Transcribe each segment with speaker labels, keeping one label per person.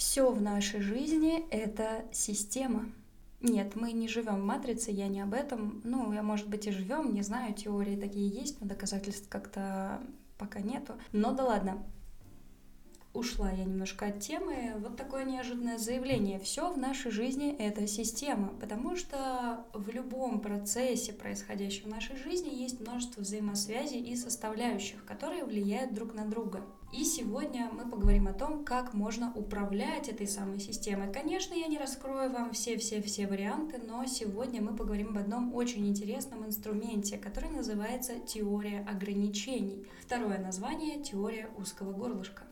Speaker 1: Все в нашей жизни — это система. Нет, мы не живем в матрице, я не об этом. Ну, я, может быть, и живем, не знаю, теории такие есть, но доказательств как-то пока нету. Но да ладно, ушла я немножко от темы. Вот такое неожиданное заявление. Все в нашей жизни — это система, потому что в любом процессе, происходящем в нашей жизни, есть множество взаимосвязей и составляющих, которые влияют друг на друга. И сегодня мы поговорим о том, как можно управлять этой самой системой. Конечно, я не раскрою вам все-все-все варианты, но сегодня мы поговорим об одном очень интересном инструменте, который называется теория ограничений. Второе название — теория узкого горлышка.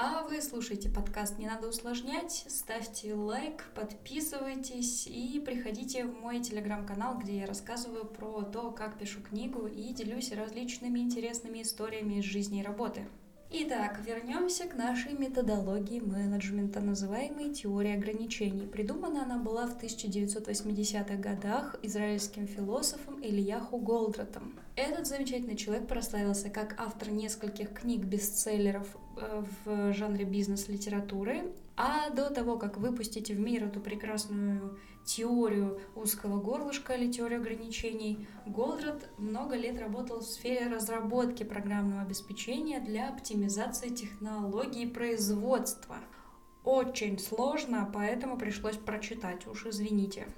Speaker 1: А вы слушаете подкаст «Не надо усложнять», ставьте лайк, подписывайтесь и приходите в мой телеграм-канал, где я рассказываю про то, как пишу книгу и делюсь различными интересными историями из жизни и работы. Итак, вернемся к нашей методологии менеджмента, называемой теорией ограничений. Придумана она была в 1980-х годах израильским философом Ильяху Голдратом. Этот замечательный человек прославился как автор нескольких книг-бестселлеров э, в жанре бизнес-литературы, а до того, как выпустить в мир эту прекрасную теорию узкого горлышка или теорию ограничений, Голдрат много лет работал в сфере разработки программного обеспечения для оптимизации технологий производства. Очень сложно, поэтому пришлось прочитать, уж извините.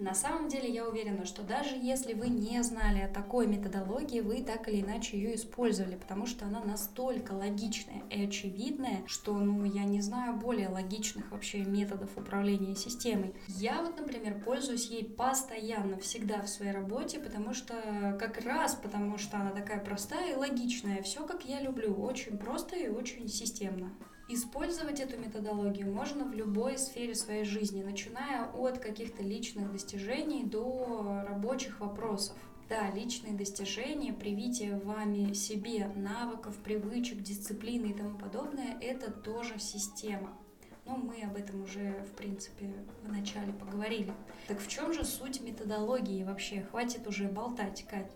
Speaker 1: На самом деле я уверена, что даже если вы не знали о такой методологии, вы так или иначе ее использовали, потому что она настолько логичная и очевидная, что, ну, я не знаю более логичных вообще методов управления системой. Я вот, например, пользуюсь ей постоянно, всегда в своей работе, потому что, как раз потому что она такая простая и логичная, все как я люблю, очень просто и очень системно. Использовать эту методологию можно в любой сфере своей жизни, начиная от каких-то личных достижений до рабочих вопросов. Да, личные достижения, привитие вами себе навыков, привычек, дисциплины и тому подобное – это тоже система. Но мы об этом уже, в принципе, в начале поговорили. Так в чем же суть методологии вообще? Хватит уже болтать, Кать.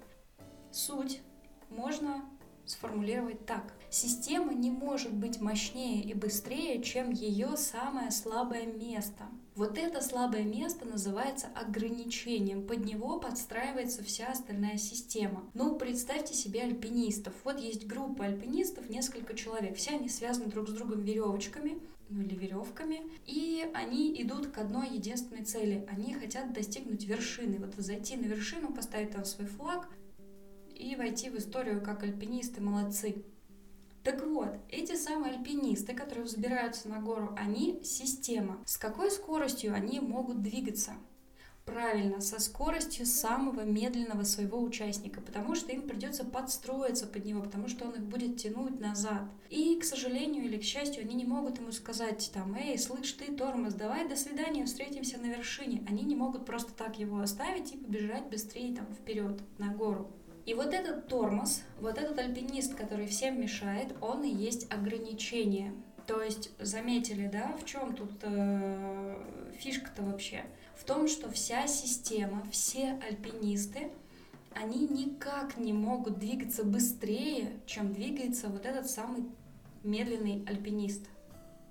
Speaker 1: Суть можно сформулировать так. Система не может быть мощнее и быстрее, чем ее самое слабое место. Вот это слабое место называется ограничением. Под него подстраивается вся остальная система. Ну, представьте себе альпинистов. Вот есть группа альпинистов, несколько человек. Все они связаны друг с другом веревочками, ну или веревками, и они идут к одной единственной цели. Они хотят достигнуть вершины. Вот зайти на вершину, поставить там свой флаг, и войти в историю как альпинисты молодцы. Так вот, эти самые альпинисты, которые взбираются на гору, они система. С какой скоростью они могут двигаться? Правильно, со скоростью самого медленного своего участника, потому что им придется подстроиться под него, потому что он их будет тянуть назад. И, к сожалению или к счастью, они не могут ему сказать там, эй, слышь ты, тормоз, давай, до свидания, встретимся на вершине. Они не могут просто так его оставить и побежать быстрее там вперед на гору. И вот этот тормоз, вот этот альпинист, который всем мешает, он и есть ограничение. То есть заметили, да, в чем тут э, фишка-то вообще? В том, что вся система, все альпинисты, они никак не могут двигаться быстрее, чем двигается вот этот самый медленный альпинист.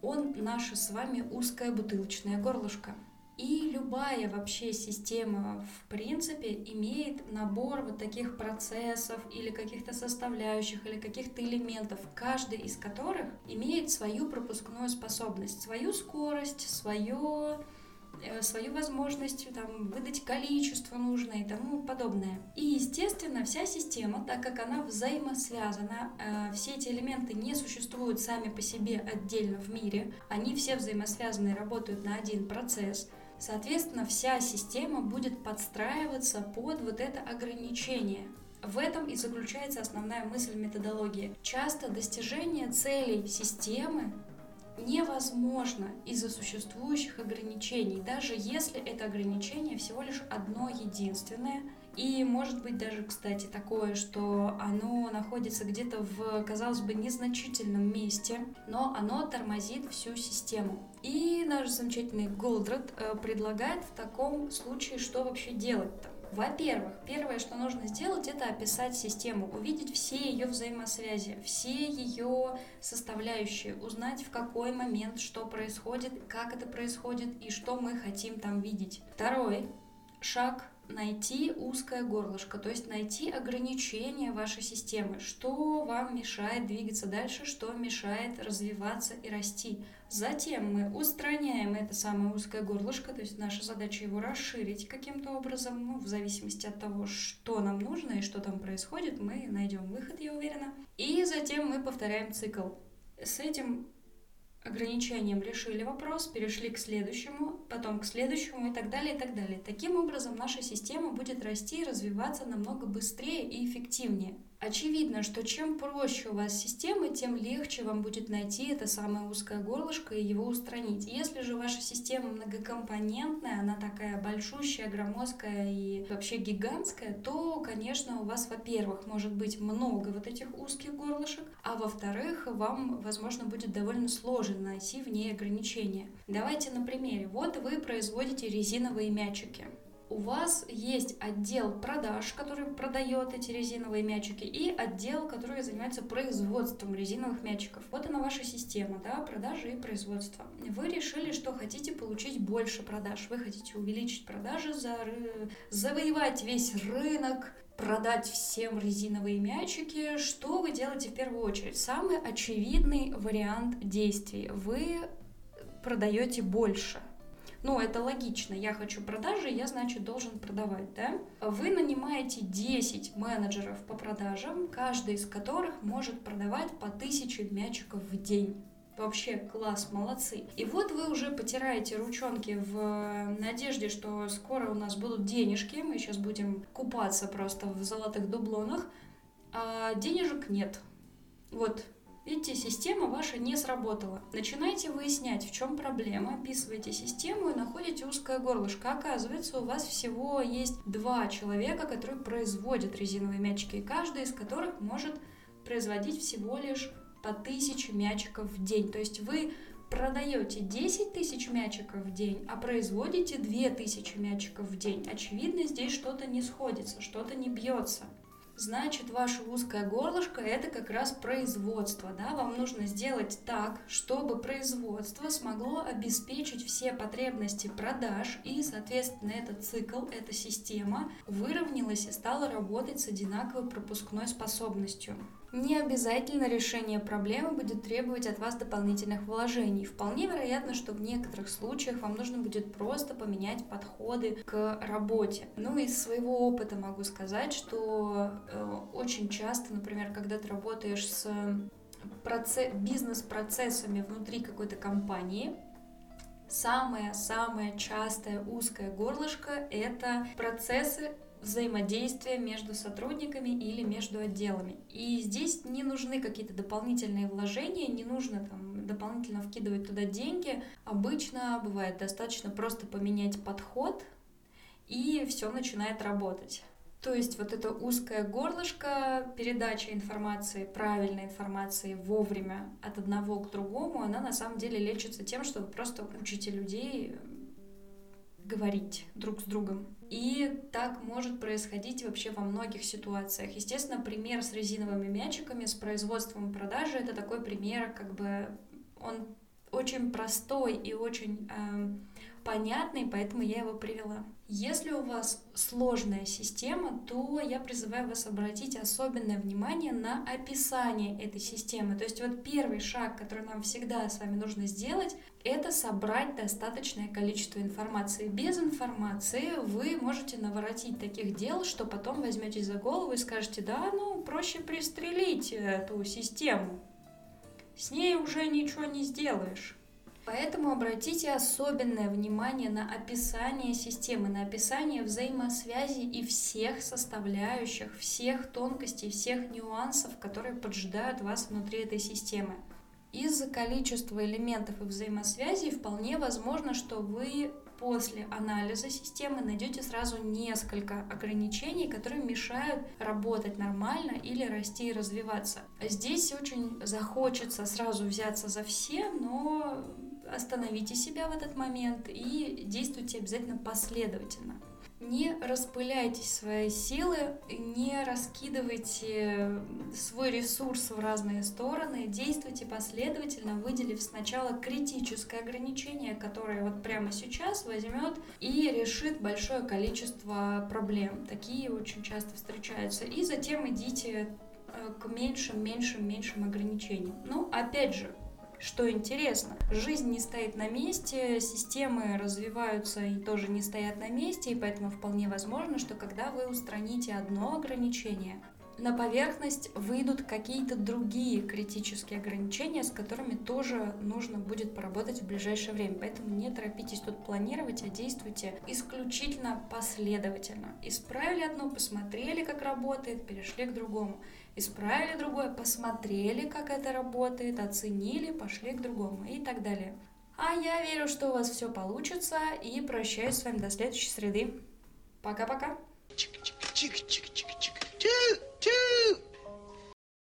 Speaker 1: Он наше с вами узкое бутылочное горлышко. И любая вообще система, в принципе, имеет набор вот таких процессов или каких-то составляющих, или каких-то элементов, каждый из которых имеет свою пропускную способность, свою скорость, свое э, свою возможность там, выдать количество нужное и тому подобное. И, естественно, вся система, так как она взаимосвязана, э, все эти элементы не существуют сами по себе отдельно в мире, они все взаимосвязаны и работают на один процесс – Соответственно, вся система будет подстраиваться под вот это ограничение. В этом и заключается основная мысль методологии. Часто достижение целей системы невозможно из-за существующих ограничений, даже если это ограничение всего лишь одно единственное. И может быть даже, кстати, такое, что оно находится где-то в, казалось бы, незначительном месте, но оно тормозит всю систему. И наш замечательный Голдред э, предлагает в таком случае, что вообще делать-то. Во-первых, первое, что нужно сделать, это описать систему, увидеть все ее взаимосвязи, все ее составляющие, узнать в какой момент что происходит, как это происходит и что мы хотим там видеть. Второй шаг найти узкое горлышко, то есть найти ограничения вашей системы, что вам мешает двигаться дальше, что мешает развиваться и расти. Затем мы устраняем это самое узкое горлышко, то есть наша задача его расширить каким-то образом, ну, в зависимости от того, что нам нужно и что там происходит, мы найдем выход, я уверена. И затем мы повторяем цикл. С этим ограничением решили вопрос, перешли к следующему, потом к следующему и так далее, и так далее. Таким образом, наша система будет расти и развиваться намного быстрее и эффективнее. Очевидно, что чем проще у вас система, тем легче вам будет найти это самое узкое горлышко и его устранить. Если же ваша система многокомпонентная, она такая большущая, громоздкая и вообще гигантская, то, конечно, у вас, во-первых, может быть много вот этих узких горлышек, а во-вторых, вам, возможно, будет довольно сложно найти в ней ограничения. Давайте на примере. Вот вы производите резиновые мячики у вас есть отдел продаж, который продает эти резиновые мячики, и отдел, который занимается производством резиновых мячиков. Вот она ваша система, да, продажи и производство. Вы решили, что хотите получить больше продаж, вы хотите увеличить продажи, за, завоевать весь рынок, продать всем резиновые мячики, что вы делаете в первую очередь? Самый очевидный вариант действий. Вы продаете больше – ну, это логично. Я хочу продажи, я, значит, должен продавать, да? Вы нанимаете 10 менеджеров по продажам, каждый из которых может продавать по 1000 мячиков в день. Вообще класс, молодцы. И вот вы уже потираете ручонки в надежде, что скоро у нас будут денежки, мы сейчас будем купаться просто в золотых дублонах, а денежек нет. Вот Видите, система ваша не сработала. Начинайте выяснять, в чем проблема, описывайте систему и находите узкое горлышко. Оказывается, у вас всего есть два человека, которые производят резиновые мячики, и каждый из которых может производить всего лишь по тысяче мячиков в день. То есть вы продаете 10 тысяч мячиков в день, а производите 2 тысячи мячиков в день. Очевидно, здесь что-то не сходится, что-то не бьется значит ваше узкое горлышко это как раз производство, да, вам нужно сделать так, чтобы производство смогло обеспечить все потребности продаж и, соответственно, этот цикл, эта система выровнялась и стала работать с одинаковой пропускной способностью. Не обязательно решение проблемы будет требовать от вас дополнительных вложений. Вполне вероятно, что в некоторых случаях вам нужно будет просто поменять подходы к работе. Ну, из своего опыта могу сказать, что э, очень часто, например, когда ты работаешь с процесс, бизнес-процессами внутри какой-то компании, самое-самое частое узкое горлышко — это процессы взаимодействия между сотрудниками или между отделами. И здесь не нужны какие-то дополнительные вложения, не нужно там дополнительно вкидывать туда деньги. Обычно бывает достаточно просто поменять подход, и все начинает работать. То есть вот это узкое горлышко, передача информации, правильной информации вовремя от одного к другому, она на самом деле лечится тем, что вы просто учите людей говорить друг с другом. И так может происходить вообще во многих ситуациях. Естественно, пример с резиновыми мячиками, с производством и продажей, это такой пример, как бы он очень простой и очень э, понятный, поэтому я его привела. Если у вас сложная система, то я призываю вас обратить особенное внимание на описание этой системы. То есть вот первый шаг, который нам всегда с вами нужно сделать, это собрать достаточное количество информации. Без информации вы можете наворотить таких дел, что потом возьметесь за голову и скажете, да, ну проще пристрелить эту систему. С ней уже ничего не сделаешь. Поэтому обратите особенное внимание на описание системы, на описание взаимосвязи и всех составляющих, всех тонкостей, всех нюансов, которые поджидают вас внутри этой системы. Из-за количества элементов и взаимосвязей вполне возможно, что вы после анализа системы найдете сразу несколько ограничений, которые мешают работать нормально или расти и развиваться. Здесь очень захочется сразу взяться за все, но остановите себя в этот момент и действуйте обязательно последовательно. Не распыляйте свои силы, не раскидывайте свой ресурс в разные стороны, действуйте последовательно, выделив сначала критическое ограничение, которое вот прямо сейчас возьмет и решит большое количество проблем. Такие очень часто встречаются. И затем идите э, к меньшим, меньшим, меньшим ограничениям. Ну, опять же, что интересно, жизнь не стоит на месте, системы развиваются и тоже не стоят на месте, и поэтому вполне возможно, что когда вы устраните одно ограничение, на поверхность выйдут какие-то другие критические ограничения, с которыми тоже нужно будет поработать в ближайшее время. Поэтому не торопитесь тут планировать, а действуйте исключительно последовательно. Исправили одно, посмотрели, как работает, перешли к другому исправили другое, посмотрели, как это работает, оценили, пошли к другому и так далее. А я верю, что у вас все получится и прощаюсь с вами до следующей среды. Пока-пока. Чик-чик-чик-чик-чик-чик.